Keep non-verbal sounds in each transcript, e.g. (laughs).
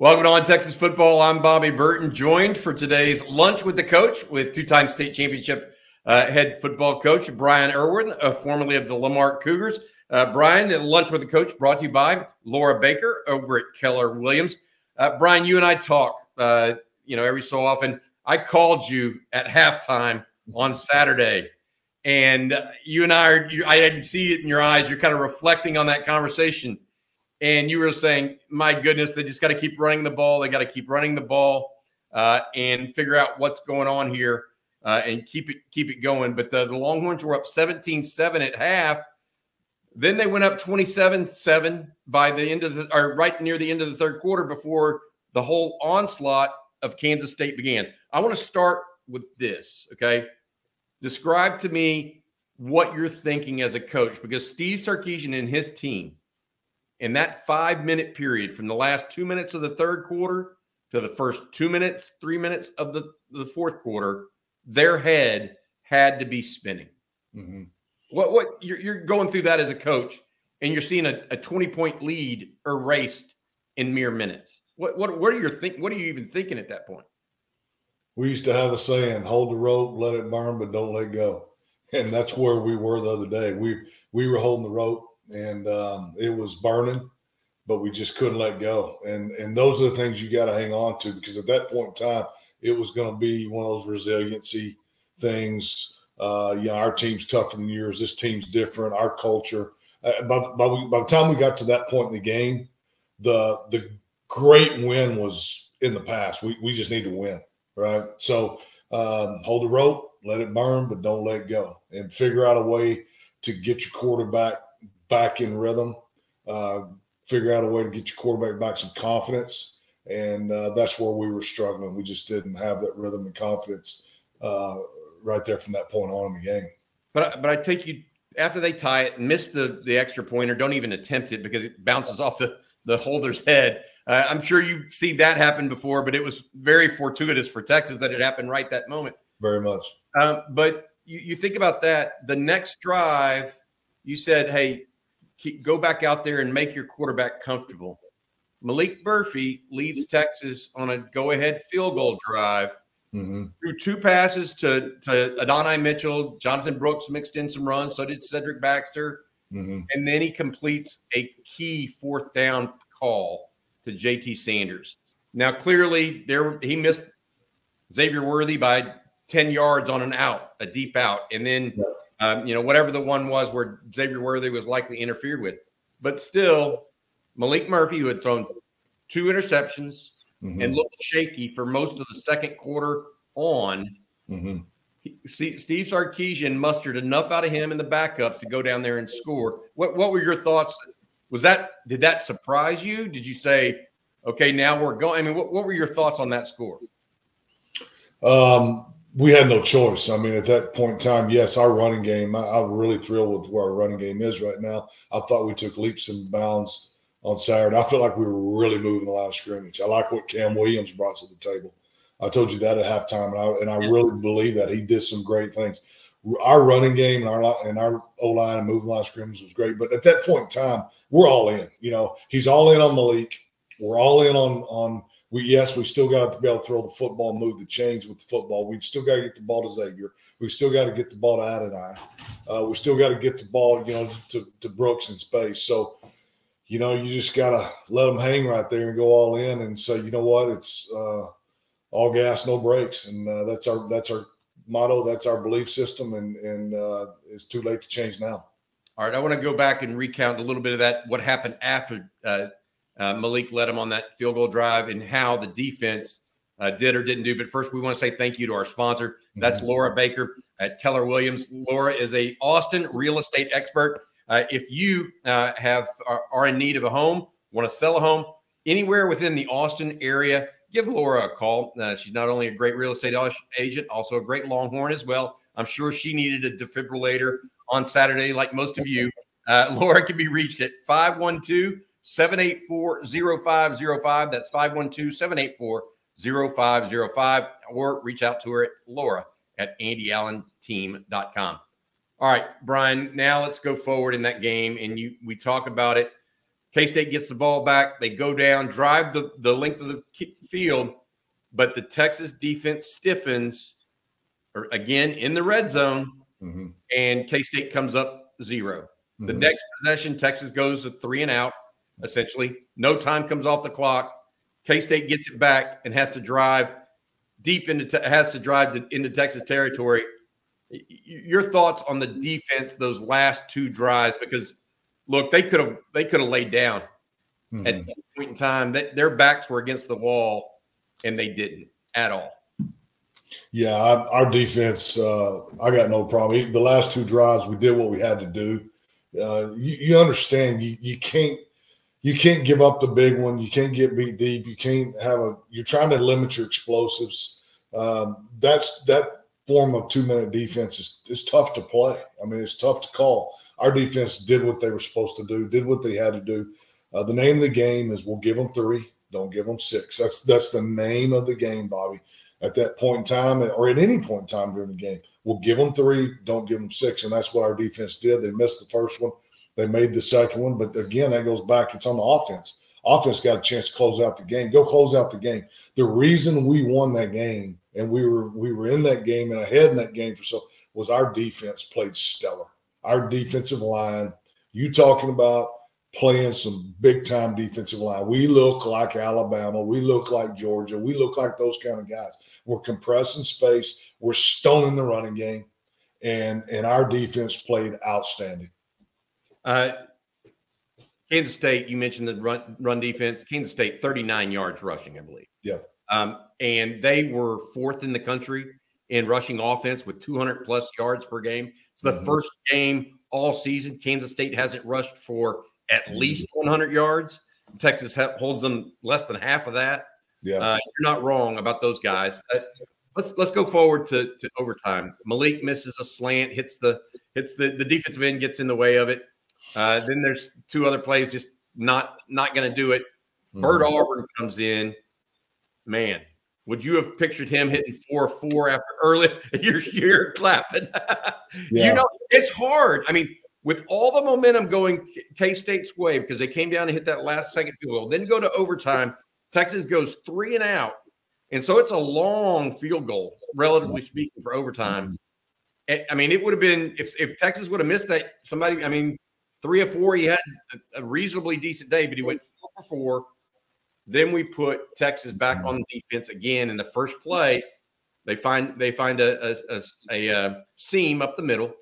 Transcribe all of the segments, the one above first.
Welcome to On Texas Football. I'm Bobby Burton, joined for today's lunch with the coach with two-time state championship uh, head football coach Bryan Erwin, uh, formerly of the La Marque Cougars. Uh, Bryan, the lunch with the coach brought to you by Laura Baker over at Keller Williams. Uh, Bryan, you and I talk, uh, you know, every so often. I called you at halftime on Saturday, and you and I are. You, I didn't see it in your eyes. You're kind of reflecting on that conversation and you were saying, my goodness, they just got to keep running the ball. They got to keep running the ball uh, and figure out what's going on here uh, and keep it keep it going. But the, the Longhorns were up 17-7 at half. Then they went up 27-7 by the end of the or right near the end of the third quarter before the whole onslaught of Kansas State began. I want to start with this, okay? Describe to me what you're thinking as a coach because Steve Sarkisian and his team in that five minute period from the last two minutes of the third quarter to the first two minutes, three minutes of the, the fourth quarter, their head had to be spinning. Mm-hmm. What what you're, you're going through that as a coach, and you're seeing a, a 20 point lead erased in mere minutes. What what what are your think? What are you even thinking at that point? We used to have a saying: "Hold the rope, let it burn, but don't let go." And that's where we were the other day. We we were holding the rope and um, it was burning, but we just couldn't let go. And and those are the things you got to hang on to because at that point in time, it was going to be one of those resiliency things. Uh, you know, our team's tougher than yours. This team's different. Our culture. Uh, by, by, by the time we got to that point in the game, the the great win was in the past. We we just need to win, right? So um, hold the rope, let it burn, but don't let go, and figure out a way to get your quarterback back in rhythm, uh, figure out a way to get your quarterback back some confidence. And uh, that's where we were struggling. We just didn't have that rhythm and confidence uh, right there from that point on in the game. But but I take you after they tie it, miss the the extra point, or don't even attempt it because it bounces off the the holder's head. Uh, I'm sure you've seen that happen before, but it was very fortuitous for Texas that it happened right that moment. Very much. Um, but you, you think about that. The next drive, you said, "Hey, keep, go back out there and make your quarterback comfortable. Maalik Murphy leads Texas on a go ahead field goal drive. Mm-hmm. Threw two passes to, to Adonai Mitchell. Jonathan Brooks mixed in some runs. So did Cedric Baxter. Mm-hmm. And then he completes a key fourth down call to JT Sanders. Now, clearly, there he missed Xavier Worthy by 10 yards on an out, a deep out. And then um, you know, whatever the one was where Xavier Worthy was likely interfered with. But still, Maalik Murphy, who had thrown two interceptions mm-hmm. and looked shaky for most of the second quarter on, mm-hmm. Steve Sarkisian mustered enough out of him and the backups to go down there and score. What What were your thoughts? Was that did that surprise you? Did you say, okay, now we're going? I mean, what, what were your thoughts on that score? Um, we had no choice. I mean, at that point in time, yes, our running game, I, am really thrilled with where our running game is right now. I thought we took leaps and bounds on Saturday. I feel like we were really moving the line of scrimmage. I like what Cam Williams brought to the table. I told you that at halftime, and I, and I really believe that he did some great things. Our running game and our and our O line and moving line of scrimmage was great, but at that point in time, we're all in. You know, he's all in on Maalik. We're all in on on we yes, we still got to be able to throw the football, move the chains with the football. We still got to get the ball to Xavier. We still got to get the ball to Adonai. Uh, we still got to get the ball, you know, to, to Brooks in space. So, you know, you just got to let them hang right there and go all in and say, you know what, it's uh, all gas, no brakes, and uh, that's our that's our motto. That's our belief system, and and uh, it's too late to change now. All right, I want to go back and recount a little bit of that. What happened after uh, Maalik led them on that field goal drive and how the defense uh, did or didn't do. But first, we want to say thank you to our sponsor. That's mm-hmm. Laura Baker at Keller Williams. Laura is a Austin real estate expert. Uh, if you uh, have are, are, in need of a home, want to sell a home anywhere within the Austin area, give Laura a call. Uh, she's not only a great real estate agent, also a great Longhorn as well. I'm sure she needed a defibrillator on Saturday, like most of you. Uh, (laughs) Laura can be reached at 512- 784 0505. That's 512 784 0505. Or reach out to her at Laura at AndyAllenTeam.com. All right, Bryan, now let's go forward in that game. And you we talk about it. K State gets the ball back. They go down, drive the, the length of the field, but the Texas defense stiffens or again in the red zone, mm-hmm. and K State comes up 0 mm-hmm. The next possession, Texas goes to three and out, essentially. No time comes off the clock. K State gets it back and has to drive deep into te- has to drive to, into Texas territory. Your thoughts on the defense those last two drives? Because look, they could have they could have laid down mm-hmm. at that point in time. That their backs were against the wall, and they didn't at all. Yeah, I, our defense. Uh, I got no problem. The last two drives, we did what we had to do. Uh, you, you, understand? You, you can't you can't give up the big one. You can't get beat deep. You can't have a. You're trying to limit your explosives. Um, that's that form of two minute defense is, is tough to play. I mean, it's tough to call. Our defense did what they were supposed to do, did what they had to do. Uh, the name of the game is we'll give them three, don't give them six. That's that's the name of the game, Bobby. At that point in time, or at any point in time during the game, we'll give them three, don't give them six, and that's what our defense did. They missed the first one they made the second one, but again, that goes back. It's on the offense. Offense got a chance to close out the game. Go close out the game. The reason we won that game and we were we were in that game and ahead in that game for so was our defense played stellar. Our defensive line. You talking about playing some big time defensive line. We look like Alabama. We look like Georgia. We look like those kind of guys. We're compressing space. We're stoning the running game, and and our defense played outstanding. Uh, Kansas State, you mentioned the run run defense. Kansas State, 39 yards rushing, I believe. Yeah. Um, and they were fourth in the country in rushing offense with 200 plus yards per game. It's the mm-hmm. first game all season. Kansas State hasn't rushed for at mm-hmm. least 100 yards. Texas holds them less than half of that. Yeah, uh, you're not wrong about those guys. Uh, let's let's go forward to, to overtime. Maalik misses a slant, hits the hits the the defensive end, gets in the way of it. Uh, then there's two other plays just not not going to do it. Mm-hmm. Bert Auburn comes in. Man, would you have pictured him hitting four four after early? (laughs) You're you're clapping. (laughs) yeah. You know it's hard. I mean, with all the momentum going K State's way because they came down and hit that last second field goal, then go to overtime. Texas goes three and out, and so it's a long field goal, relatively speaking, for overtime. Mm-hmm. I mean, it would have been if if Texas would have missed that. Somebody, I mean, three or four. He had a reasonably decent day, but he went four for four. Then we put Texas back on the defense again in the first play. They find they find a a, a, a uh, seam up the middle.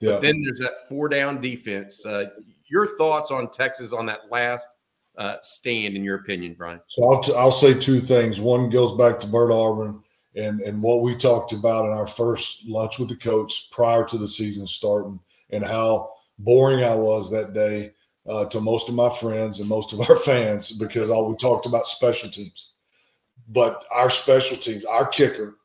Yeah. But then there's that four down defense. Uh, your thoughts on Texas on that last uh, stand, in your opinion, Bryan? So I'll, t- I'll say two things. One goes back to Bert Auburn and and what we talked about in our first lunch with the coach prior to the season starting, and how boring I was that day uh, to most of my friends and most of our (laughs) fans because all we talked about special teams. But our special teams, our kicker,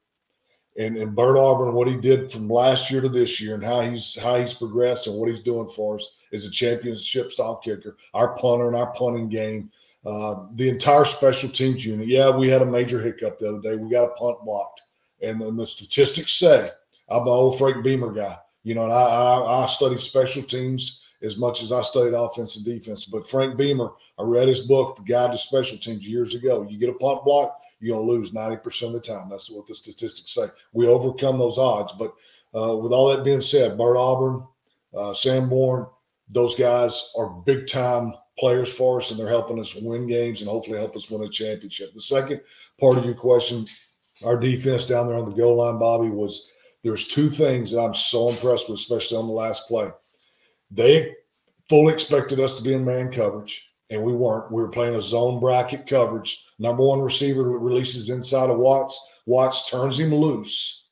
and, and Bert Auburn, what he did from last year to this year, and how he's how he's progressed and what he's doing for us is a championship style kicker. Our punter and our punting game, uh, the entire special teams unit. Yeah, we had a major hiccup the other day. We got a punt blocked, and then the statistics say I'm an old Frank Beamer guy. You know, I, I, I studied special teams as much as I studied offense and defense. But Frank Beamer, I read his book, The Guide to Special Teams, years ago. You get a punt block, you're going to lose 90% of the time. That's what the statistics say. We overcome those odds. But uh, with all that being said, Bert Auburn, uh, Sanborn, those guys are big time players for us, and they're helping us win games and hopefully help us win a championship. The second part of your question, our defense down there on the goal line, Bobby, was there's two things that I'm so impressed with, especially on the last play. They fully expected us to be in man coverage, and we weren't. We were playing a zone bracket coverage. Number one receiver releases inside of Watts. Watts turns him loose.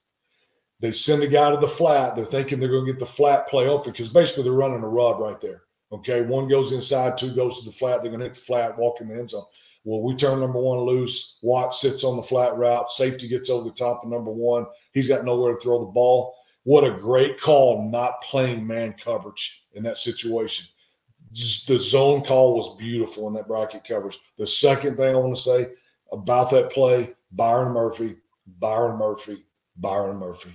They send a guy to the flat. They're thinking they're going to get the flat play open because basically they're running a rub right there. Okay, one goes inside, two goes to the flat. They're going to hit the flat, walk in the end zone. Well, we turn number one loose. Watts sits on the flat route. Safety gets over the top of number one. He's got nowhere to throw the ball. What a great call not playing man coverage in that situation. Just the zone call was beautiful in that bracket coverage. The second thing I want to say about that play, Byron Murphy, Byron Murphy, Byron Murphy.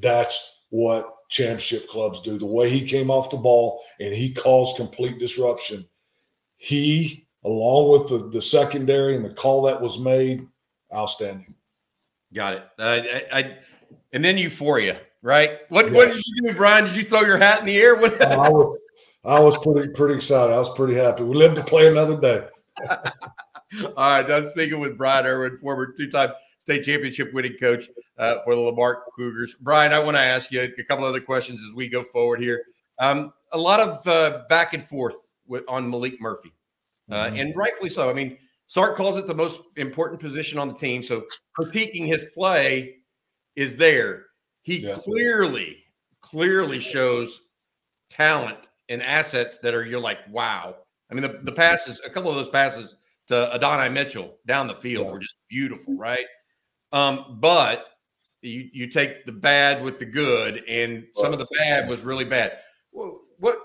That's what championship clubs do. The way he came off the ball and he caused complete disruption he, along with the, the secondary and the call that was made, outstanding. Got it. Uh, I, I, and then euphoria, right? What what did you do, Bryan? Did you throw your hat in the air? What? Oh, I was I was pretty pretty excited. I was pretty happy. We lived to play another day. (laughs) All right, I'm speaking with Bryan Erwin, former two-time state championship winning coach uh, for the La Marque Cougars. Bryan, I want to ask you a couple other questions as we go forward here. Um, a lot of uh, back and forth with, on Maalik Murphy, uh, mm-hmm. and rightfully so. I mean, Sark calls it the most important position on the team, so critiquing his play is there. He yeah. clearly, clearly shows talent and assets that are you're like, wow. I mean, the, the passes, a couple of those passes to Adonai Mitchell down the field yeah. were just beautiful, right? Um, but you you take the bad with the good, and some of the bad was really bad. What, what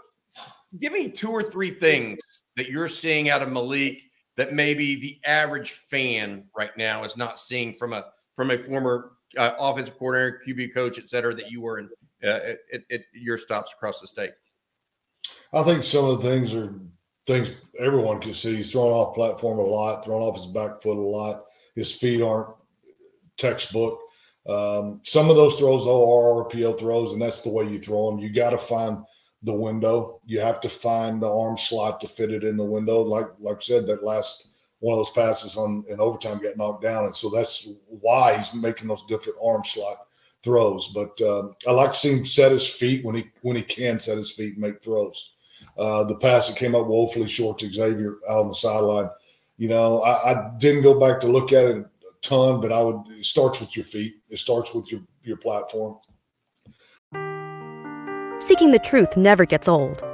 give me two or three things that you're seeing out of Maalik that maybe the average fan right now is not seeing from a from a former uh, offensive coordinator, QB coach, et cetera, that you were in uh, at, at your stops across the state? I think some of the things are things everyone can see. He's throwing off platform a lot, throwing off his back foot a lot. His feet aren't textbook. Um, some of those throws though are RPO throws, and that's the way you throw them. You got to find the window. You have to find the arm slot to fit it in the window. Like like I said, that last one of those passes on in overtime got knocked down, and so that's why he's making those different arm slot throws. But uh, I like to see him set his feet when he when he can set his feet and make throws. Uh, the pass that came up woefully short to Xavier out on the sideline. You know, I, I, didn't go back to look at it a ton, but I would. It starts with your feet. It starts with your your platform. Seeking the truth never gets old.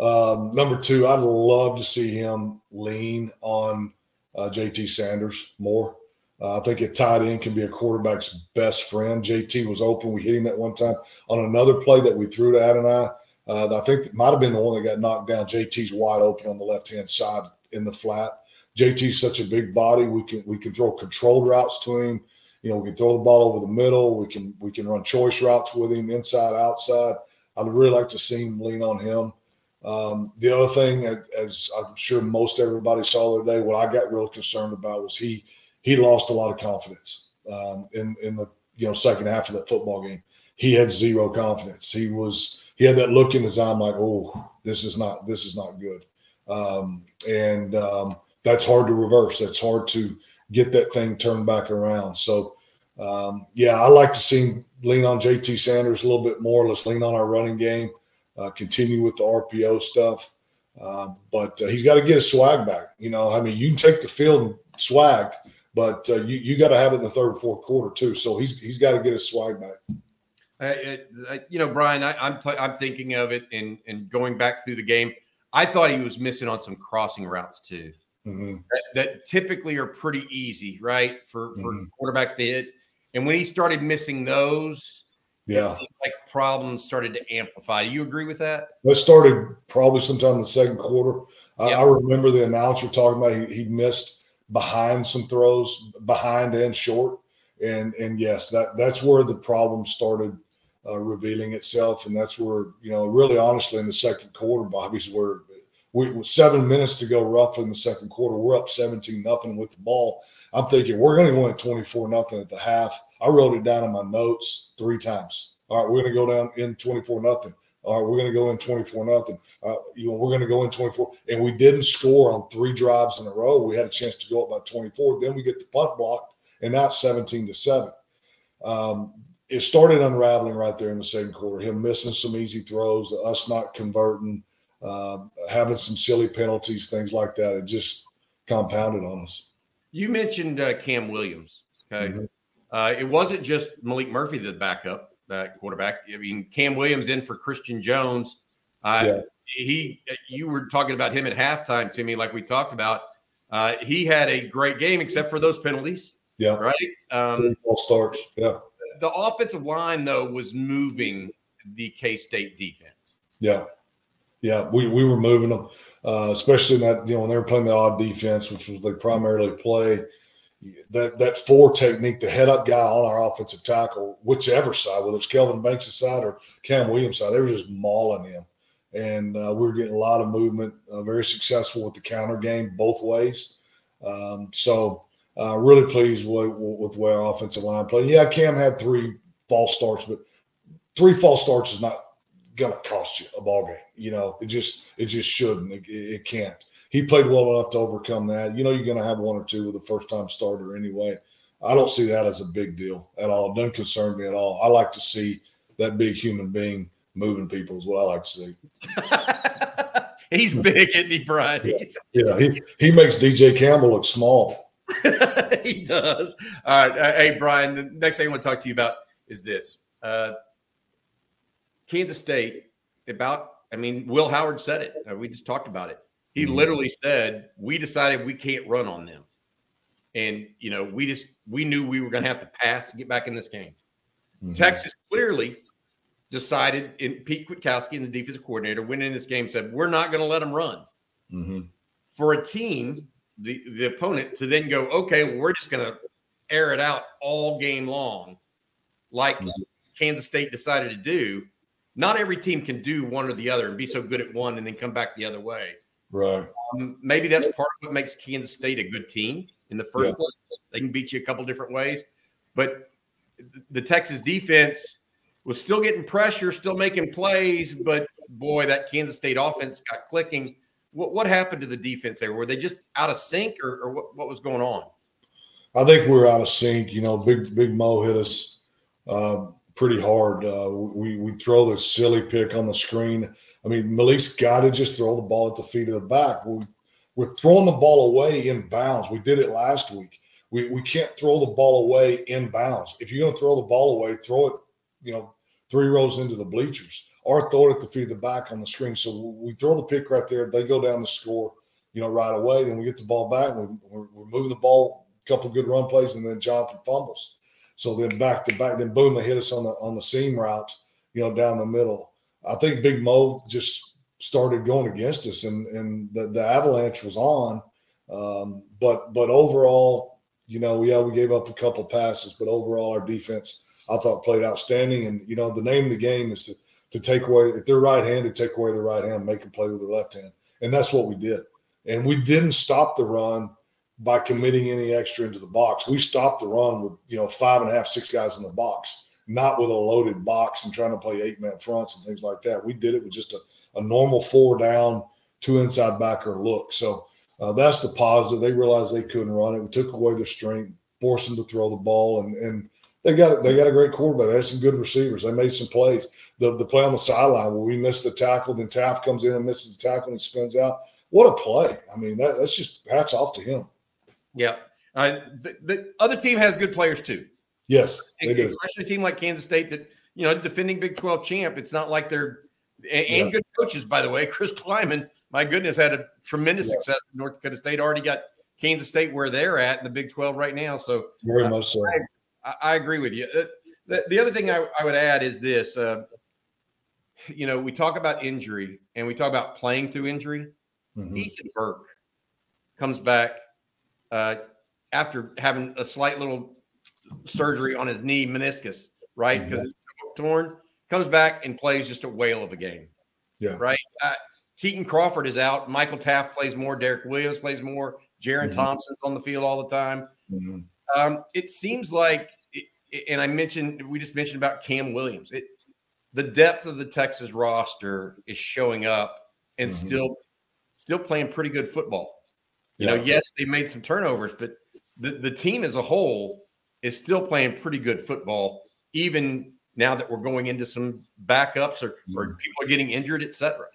Um, number two, I'd love to see him lean on uh, JT Sanders more. Uh, I think a tight end can be a quarterback's best friend. JT was open. We hit him that one time on another play that we threw to Adonai. Uh, I think it might have been the one that got knocked down. JT's wide open on the left hand side in the flat. JT's such a big body. We can we can throw controlled routes to him. You know, we can throw the ball over the middle. We can we can run choice routes with him, inside, outside. I'd really like to see him lean on him. Um, the other thing, as I'm sure most everybody saw the other day, what I got real concerned about was he he lost a lot of confidence um, in in the you know second half of that football game. He had zero confidence. He was he had that look in his eye, I'm like, oh, this is not this is not good, um, and um, that's hard to reverse. That's hard to get that thing turned back around. So, um, yeah, I like to see him lean on JT Sanders a little bit more. Let's lean on our running game, uh, continue with the RPO stuff. Uh, but uh, he's got to get his swag back. You know, I mean, you can take the field and swag, but uh, you you got to have it in the third and fourth quarter too. So he's he's got to get his swag back. Uh, you know, Bryan, I, am I'm, I'm thinking of it and and going back through the game. I thought he was missing on some crossing routes too, mm-hmm. that, that, typically are pretty easy, right, for for mm-hmm. quarterbacks to hit. And when he started missing those, yeah, like problems started to amplify. Do you agree with that? That started probably sometime in the second quarter. I, I remember the announcer talking about he, he missed behind some throws, behind and short, and and yes, that that's where the problem started uh, revealing itself, and that's where you know really honestly in the second quarter, Bobby's where we seven minutes to go roughly in the second quarter. We're up 17 nothing with the ball. I'm thinking we're going to win 24 nothing at the half. I wrote it down in my notes three times. All right, we're going to go down in 24 nothing. All right, we're going to go in 24 nothing. Uh, you know, we're going to go in 24. And we didn't score on three drives in a row. We had a chance to go up by 24. Then we get the punt blocked, and now 17 to 7. Um, it started unraveling right there in the second quarter. Him missing some easy throws, us not converting, uh, having some silly penalties, things like that. It just compounded on us. You mentioned uh, Cam Williams. Okay. Mm-hmm. Uh, it wasn't just Maalik Murphy, the backup that quarterback. I mean, Cam Williams in for Christian Jones. Uh, yeah. He, you were talking about him at halftime to me, like we talked about. Uh, he had a great game, except for those penalties. Yeah. Right. Um, All starts. Yeah. the offensive line, though, was moving the K State defense. Yeah. Yeah. We, we were moving them, uh, especially in that, you know, when they were playing the odd defense, which was they primarily play that that four technique, the head up guy on our offensive tackle, whichever side, whether it's Kelvin Banks' side or Cam Williams' side, they were just mauling him. And uh, we were getting a lot of movement, uh, very successful with the counter game both ways. Um, so, uh, really pleased with, with the way our offensive line played. Yeah, Cam had three false starts, but three false starts is not going to cost you a ball game. You know, it just it just shouldn't. It, it can't he played well enough to overcome that. You know, you're going to have one or two with a first time starter anyway. I don't see that as a big deal at all. It doesn't concern me at all. I like to see that big human being moving people is what I like to see. (laughs) He's big, isn't he, Bryan? Yeah, yeah he, he makes DJ Campbell look small. (laughs) he does. All right. Uh, hey, Bryan, the next thing I want to talk to you about is this. Uh, Kansas State, about, I mean, Will Howard said it. Uh, we just talked about it. He mm-hmm. literally said, "We decided we can't run on them." And you know, we just we knew we were going to have to pass to get back in this game. Mm-hmm. Texas clearly decided, in Pete Kwiatkowski and the defensive coordinator went in this game said, "We're not going to let them run." Mm-hmm. For a team, the the opponent to then go, "Okay, well, we're just going to air it out all game long," like mm-hmm. Kansas State decided to do. Not every team can do one or the other and be so good at one and then come back the other way. Right. Um, maybe that's part of what makes Kansas State a good team in the first yeah. place. They can beat you a couple different ways, but the Texas defense was still getting pressure, still making plays, but boy, that Kansas State offense got clicking. What, what happened to the defense there? Were they just out of sync, or, or what, what was going on? I think we were out of sync. You know, big Big Mo hit us uh, pretty hard. Uh, we we throw the silly pick on the screen I mean, Maalik's got to just throw the ball at the feet of the back. We, we're throwing the ball away in bounds. We did it last week. We, we can't throw the ball away in bounds. If you're going to throw the ball away, throw it, you know, three rows into the bleachers or throw it at the feet of the back on the screen. So we throw the pick right there. They go down the score, you know, right away. Then we get the ball back. And we, are moving the ball, a couple good run plays, and then Jonathan fumbles. So then back to back, then boom, they hit us on the on the seam route, you know, down the middle. I think Big Mo just started going against us, and and the, the avalanche was on. Um, but but overall, you know, yeah, we gave up a couple passes, but overall, our defense I thought played outstanding. And you know, the name of the game is to to take away if they're right-handed, take away the right hand, make them play with their left hand, and that's what we did. And we didn't stop the run by committing any extra into the box. We stopped the run with you know five and a half, six guys in the box not with a loaded box and trying to play eight man fronts and things like that. We did it with just a, a normal four down, two inside backer look. So uh, that's the positive. They realized they couldn't run it. We took away their strength, forced them to throw the ball, and and they got they got a great quarterback. They had some good receivers. They made some plays. The the play on the sideline where we missed the tackle, then Taaffe comes in and misses the tackle and he spins out. What a play! I mean, that, that's just hats off to him. Yeah. Uh, the, the other team has good players too. Yes, they do. Especially a team like Kansas State that, you know, defending Big 12 champ. It's not like they're and, yeah. good coaches, by the way. (laughs) Chris Klieman, my goodness, had a tremendous yeah. success in North Dakota State. Already got Kansas State where they're at in the Big 12 right now. So very uh, much so. I, I, agree with you. Uh, the, the other thing I, I would add is this. Uh, you know, we talk about injury and we talk about playing through injury. Mm-hmm. Ethan Burke comes back uh, after having a slight little surgery on his knee meniscus, right? Because mm-hmm. it's torn. Comes back and plays just a whale of a game. Yeah. Right. Uh, Keaton Crawford is out. Michael Taaffe plays more. Derek Williams plays more. Jerrin mm-hmm. Thompson's on the field all the time. Mm-hmm. Um, it seems like, it, and I mentioned, we just mentioned about Cam Williams. It, the depth of the Texas roster is showing up and mm-hmm. still, still playing pretty good football. You yeah. know, yes, they made some turnovers, but the, the team as a whole is still playing pretty good football, even now that we're going into some backups or, or mm-hmm. people are getting injured, et cetera.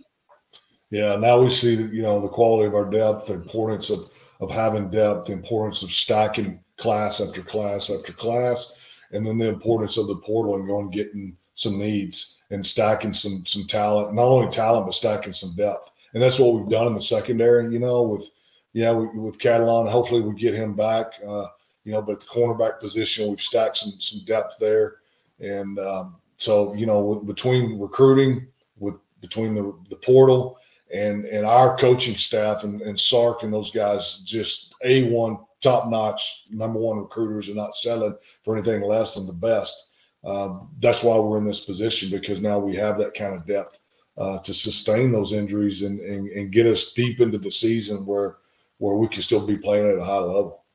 Yeah, now we see that you know the quality of our depth, the importance of of having depth, the importance of stacking class after class after class, and then the importance of the portal and going getting some needs and stacking some some talent, not only talent but stacking some depth. And that's what we've done in the secondary, you know, with yeah, with Catalon, hopefully we get him back. Uh, you know, but at the cornerback position, we've stacked some some depth there, and um, so you know, between recruiting, with between the the portal and and our coaching staff and, and Sark and those guys, just a one top notch, number one recruiters, are not selling for anything less than the best. Uh, that's why we're in this position because now we have that kind of depth uh, to sustain those injuries and, and, and get us deep into the season where where we can still be playing at a high level.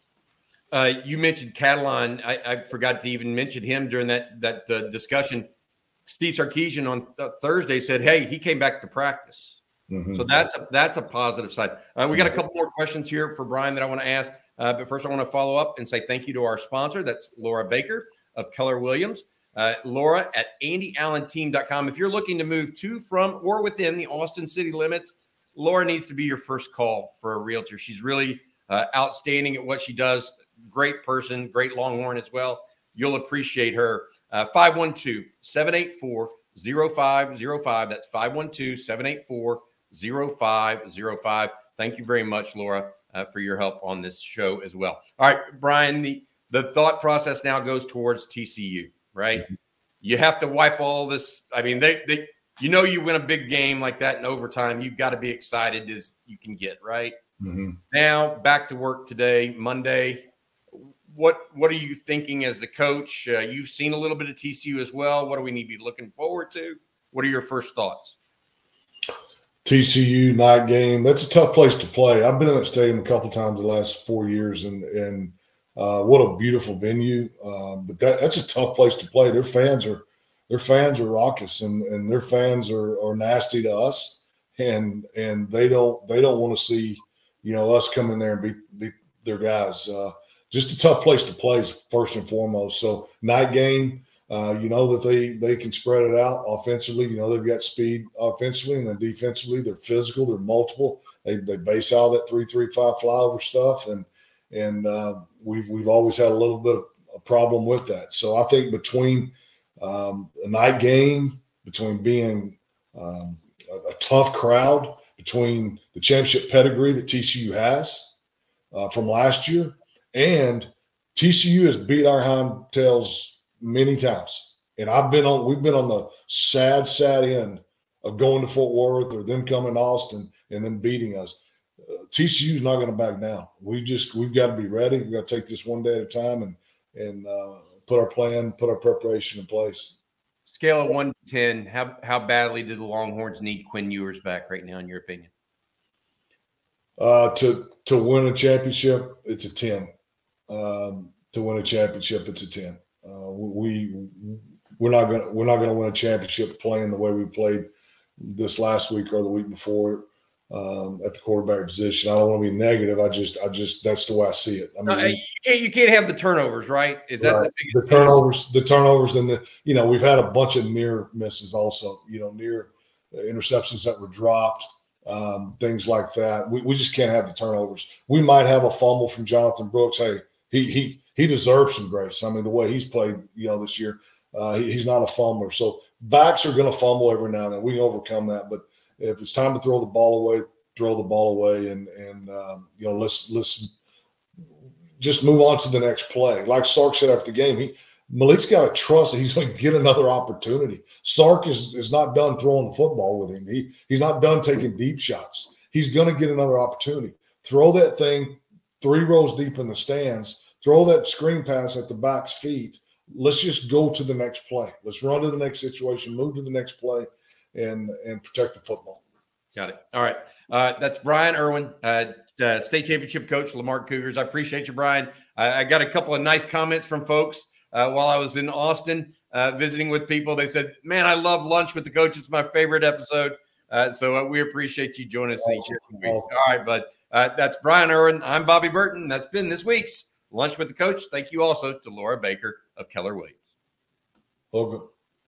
Uh, you mentioned Catalon. I, I, forgot to even mention him during that that uh, discussion. Steve Sarkisian on th- Thursday said, "Hey, he came back to practice." Mm-hmm. So that's a, that's a positive side. Uh, we got a couple more questions here for Bryan that I want to ask, uh, but first I want to follow up and say thank you to our sponsor. That's Laura Baker of Keller Williams. Uh, Laura at AndyAllenTeam.com. If you're looking to move to, from, or within the Austin city limits, Laura needs to be your first call for a realtor. She's really uh, outstanding at what she does. Great person, great Longhorn as well. You'll appreciate her. Uh, 512 784 0505. That's 512 784 0505. Thank you very much, Laura, uh, for your help on this show as well. All right, Bryan, the, the thought process now goes towards TCU, right? Mm-hmm. You have to wipe all this. I mean, they, they you know you win a big game like that in overtime, you've got to be excited as you can get, right? Mm-hmm. Now back to work today, Monday. What what are you thinking as the coach? Uh, you've seen a little bit of TCU as well. What do we need to be looking forward to? What are your first thoughts? TCU night game. That's a tough place to play. I've been in that stadium a couple times the last four years, and and uh, what a beautiful venue. Uh, but that, that's a tough place to play. Their fans are their fans are raucous and, and their fans are, are nasty to us. And and they don't they don't want to see you know us come in there and beat, beat their guys. Uh, just a tough place to play first and foremost. So night game uh, you know that they they can spread it out offensively. You know they've got speed offensively and then defensively. They're physical they're multiple. They, they base all that three three five flyover stuff. And and uh, we've we've always had a little bit of a problem with that. So i think between um, a night game, between being um, a, a, tough crowd, between the championship pedigree that TCU has uh, from last year, and TCU has beat our hind tails many times. And I've been on, we've been on the sad, sad end of going to Fort Worth or them coming to Austin and then beating us. Uh, TCU is not going to back down. We just, we've got to be ready. We've got to take this one day at a time and, and uh, put our plan, put our preparation in place. Scale of one to ten, how how badly do the Longhorns need Quinn Ewers back right now, in your opinion? Uh, to to win a championship, it's a ten. Um, to win a championship, it's a ten. Uh, we we're not gonna we're not gonna win a championship playing the way we played this last week or the week before um, at the quarterback position. I don't want to be negative. I just, I just, that's the way I see it. I mean, no, you can't, you can't have the turnovers, right? Is that right. the, the turnovers? The turnovers, and the, you know, we've had a bunch of near misses also. You know, near interceptions that were dropped, um, things like that. We, we just can't have the turnovers. We might have a fumble from Jonathan Brooks. Hey, he he he deserves some grace. I mean, the way he's played, you know, this year, uh, he, he's not a fumbler. So backs are going to fumble every now and then. We can overcome that, but if it's time to throw the ball away, throw the ball away, and and um, you know let's let's just move on to the next play. Like Sark said after the game, he Maalik's got to trust that he's going to get another opportunity. Sark is is not done throwing the football with him. He he's not done taking deep shots. He's going to get another opportunity. Throw that thing three rows deep in the stands. Throw that screen pass at the back's feet. Let's just go to the next play. Let's run to the next situation. Move to the next play and and protect the football. Got it. All right. Uh, that's Bryan Erwin, uh, uh, state championship coach, La Marque Cougars. I appreciate you, Bryan. I, I got a couple of nice comments from folks uh, while I was in Austin uh, visiting with people. They said, "Man, I love lunch with the coach. It's my favorite episode." Uh, so we appreciate you joining us awesome. each week. All right, but that's Bryan Erwin. I'm Bobby Burton. That's been this week's lunch with the coach. Thank you also to Laura Baker of Keller Williams. Welcome.